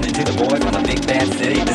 listening to the boy from the big bad city.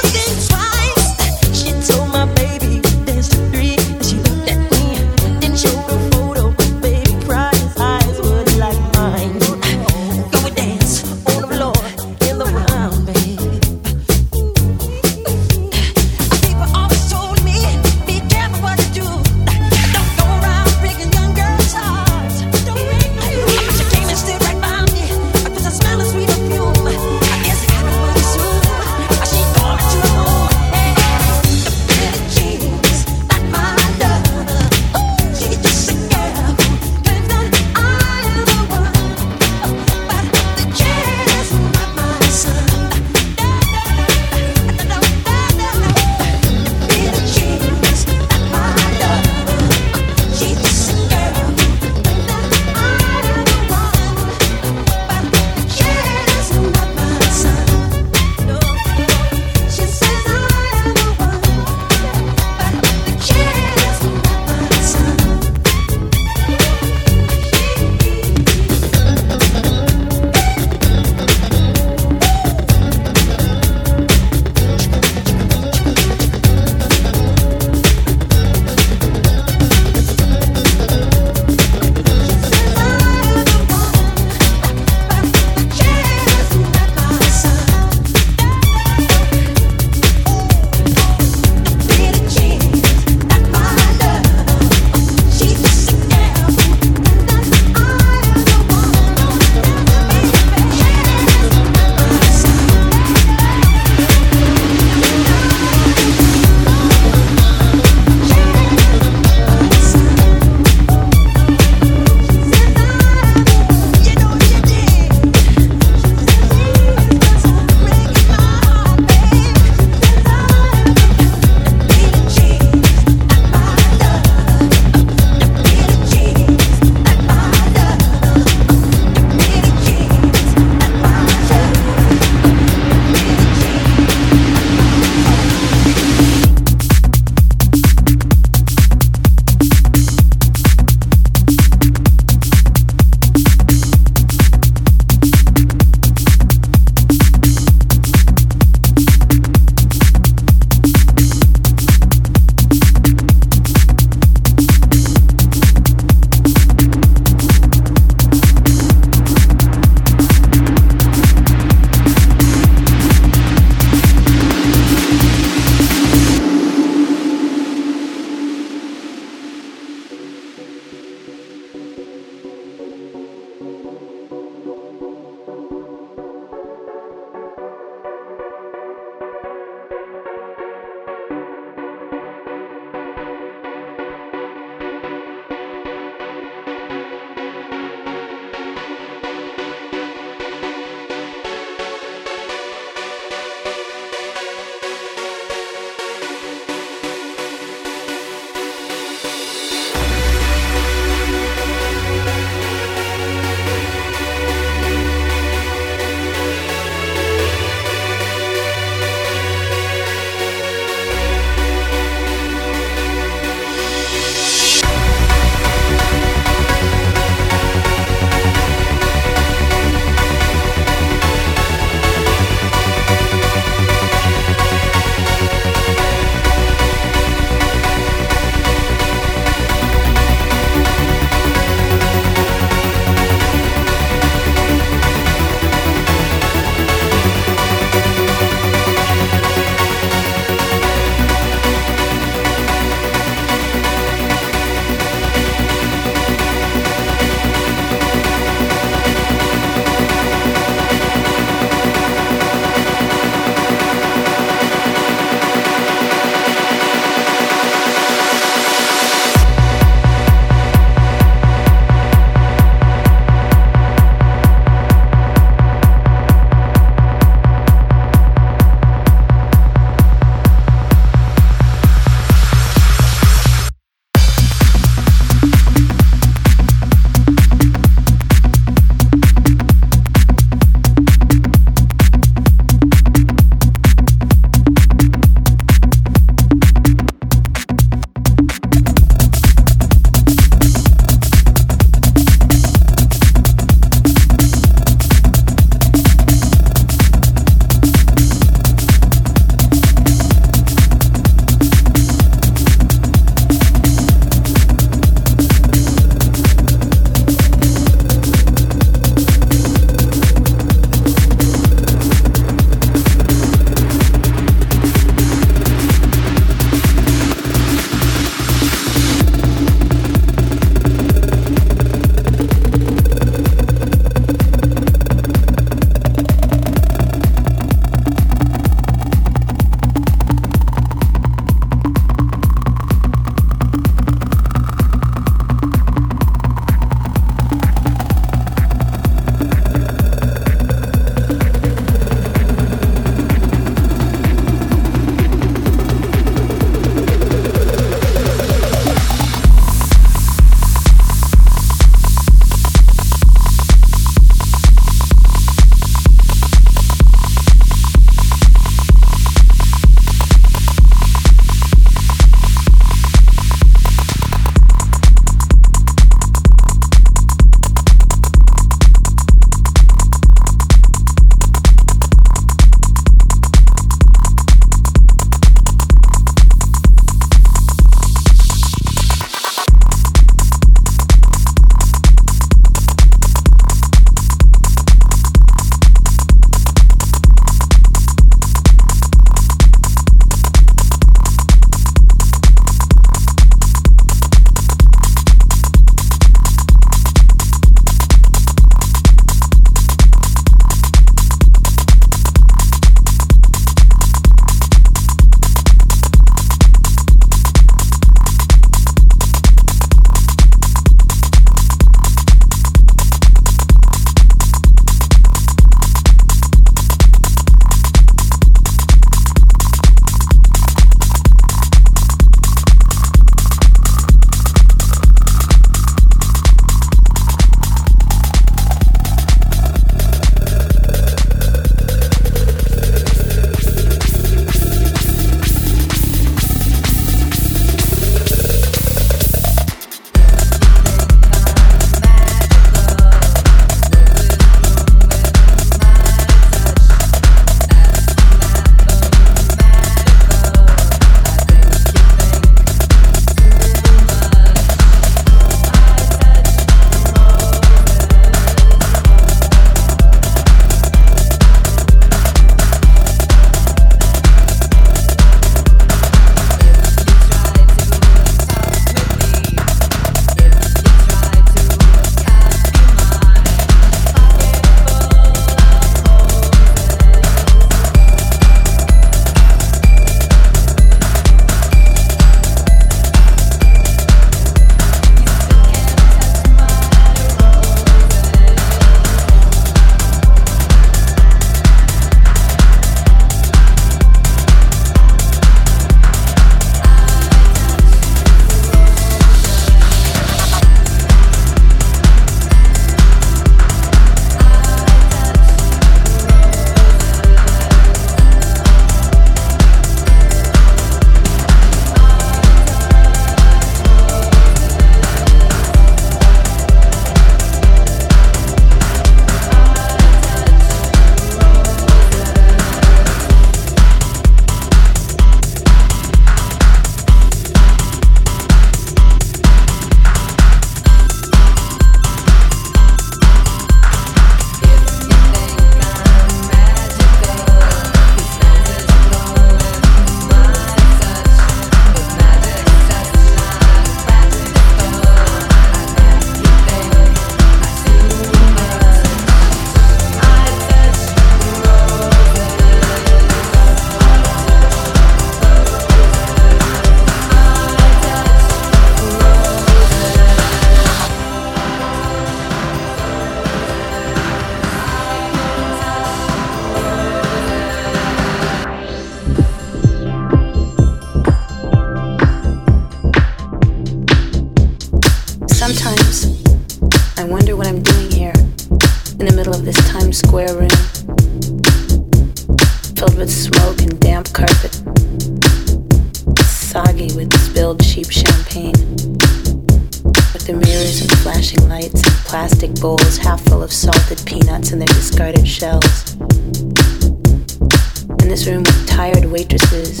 Room with tired waitresses,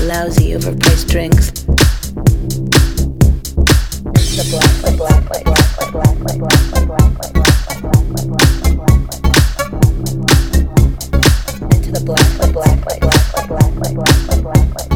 lousy overpriced drinks. The black, black, black, black, black, black, black, black, black, black. into the black, black, black, black, black, black, black, black, black.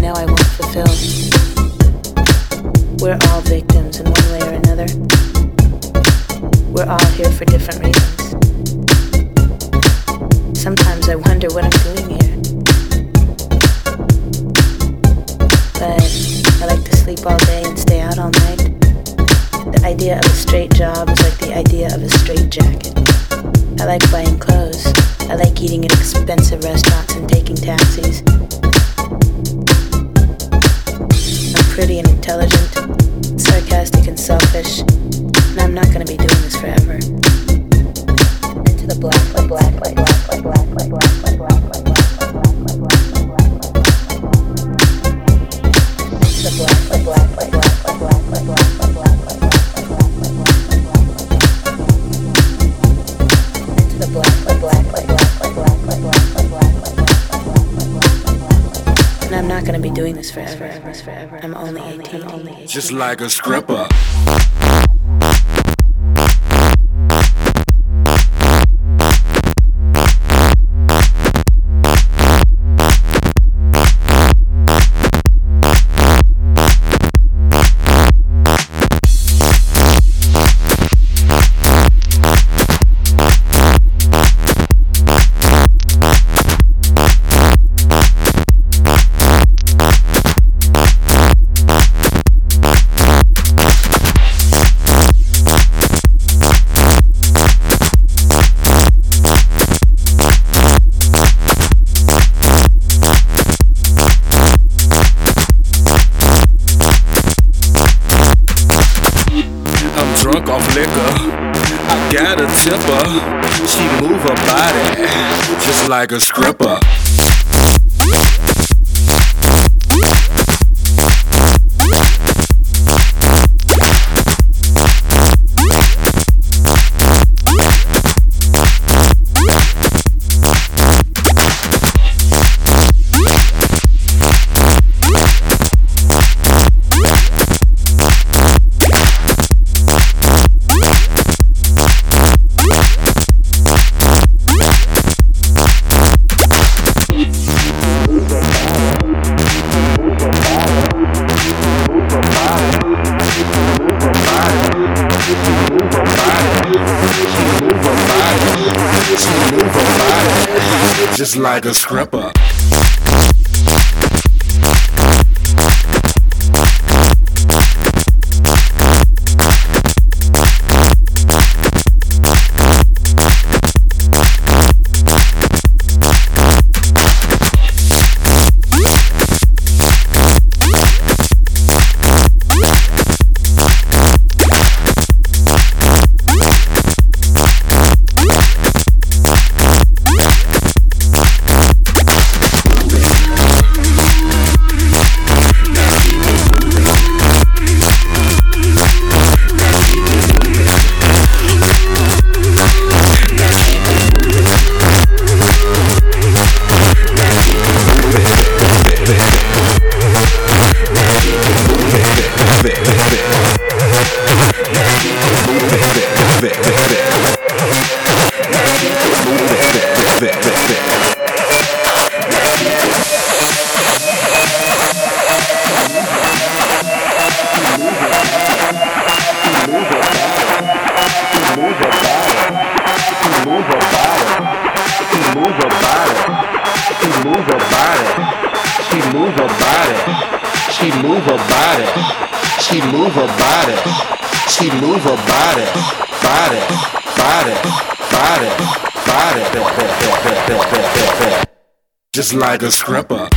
know I won't fulfill. We're all victims in one way or another. We're all here for different reasons. Sometimes I wonder what I'm doing here. But I like to sleep all day and stay out all night. The idea of a straight job is like the idea of a straight jacket. I like buying clothes. I like eating at expensive restaurants and taking taxis. pretty and intelligent, sarcastic and selfish, and I'm not gonna be doing this forever. Into the black, black, black, black, black, black, black, black, black, black, black. Black, black, black, black, black, black, black. Not gonna be doing this forever. I'm only 18. Just like a stripper. Like a just like a stripper.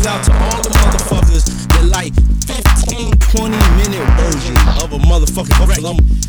goes out to all the motherfuckers that like 15, 20 minute version of a motherfucking record.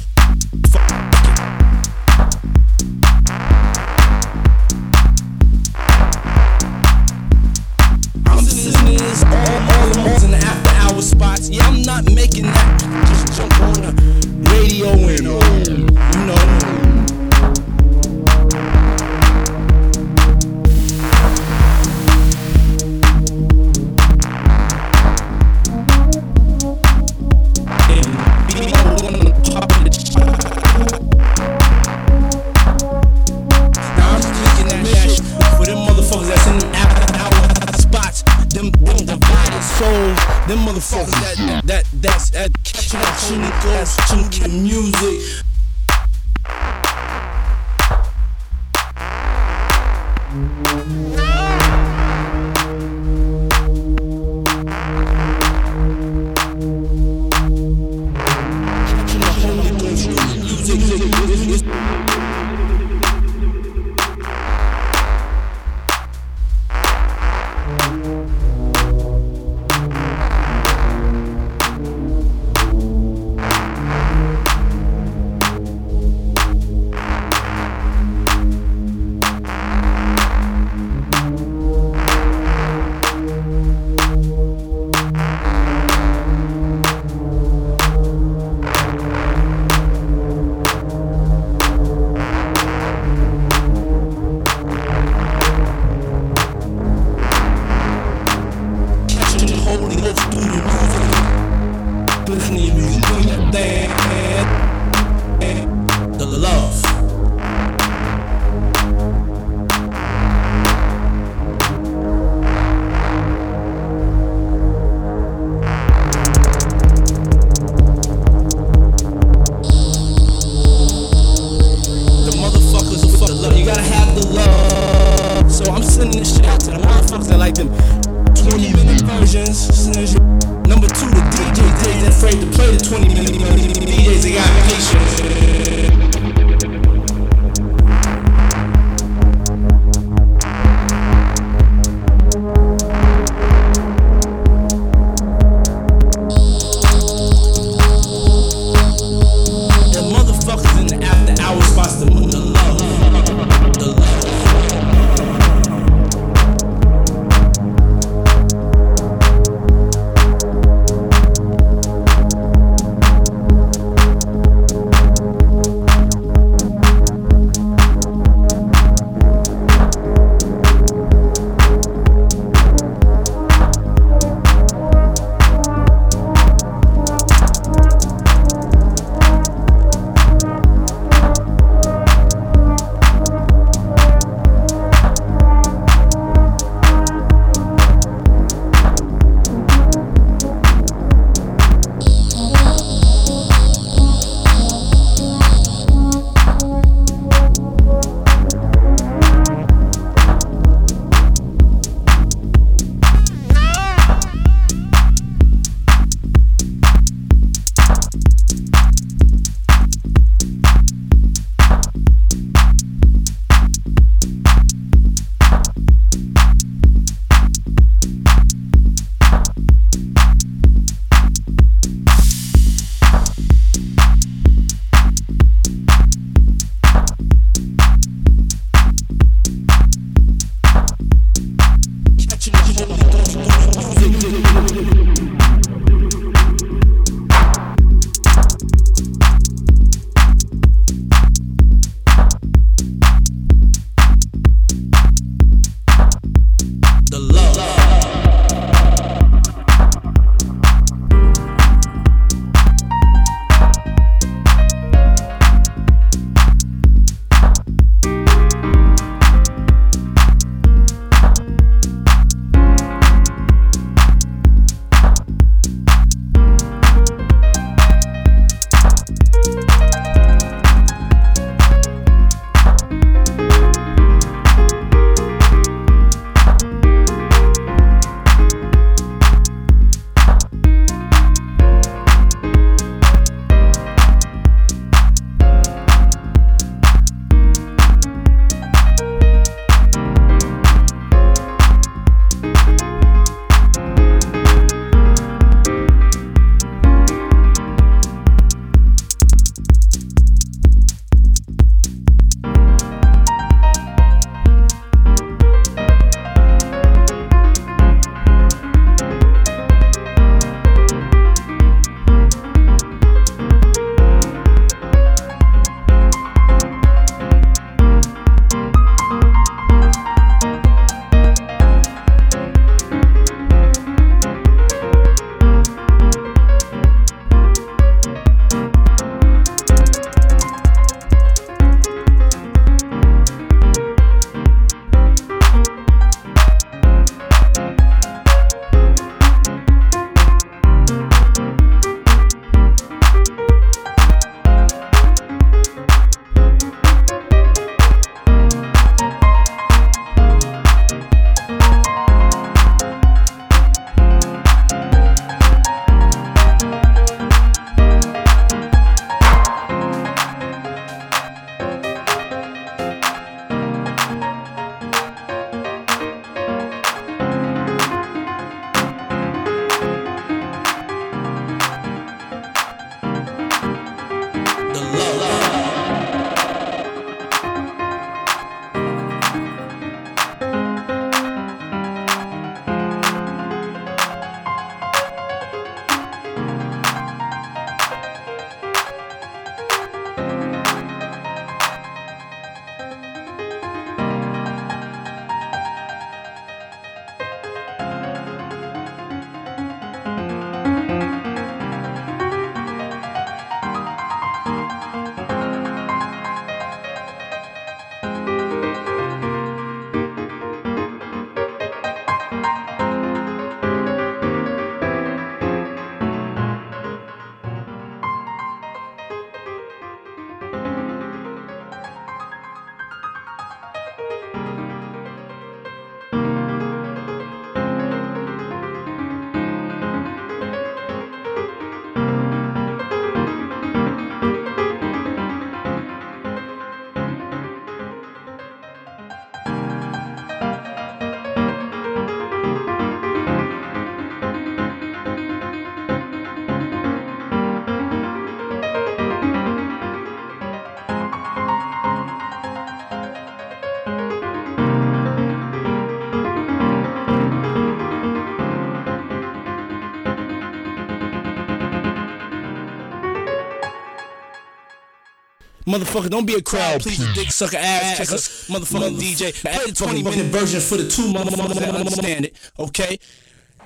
Motherfucker, don't be a crowd please dick sucker ass kicker. Motherfucking DJ, play the 20 minute version for the two motherfuckers that understand it, okay?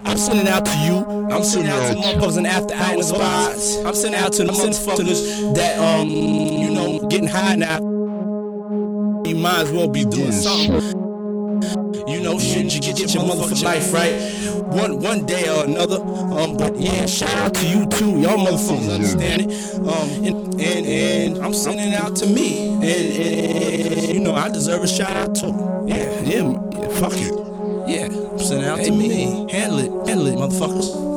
I'm sending out to you. I'm sending out to the motherfuckers in after hours spots. I'm sending out to the motherfuckers that um, you know, getting high now. You might as well be doing something. You know, shit, you get your motherfucking life right. One one day or another. Um, but yeah, shout out to you too. Y'all motherfuckers understand it. Um, and and, and I'm sending it out to me. And, and, and, you know, I deserve a shout out too. Yeah, yeah, fuck it. Yeah, I'm sending it out to me. Handle it, handle it, motherfuckers.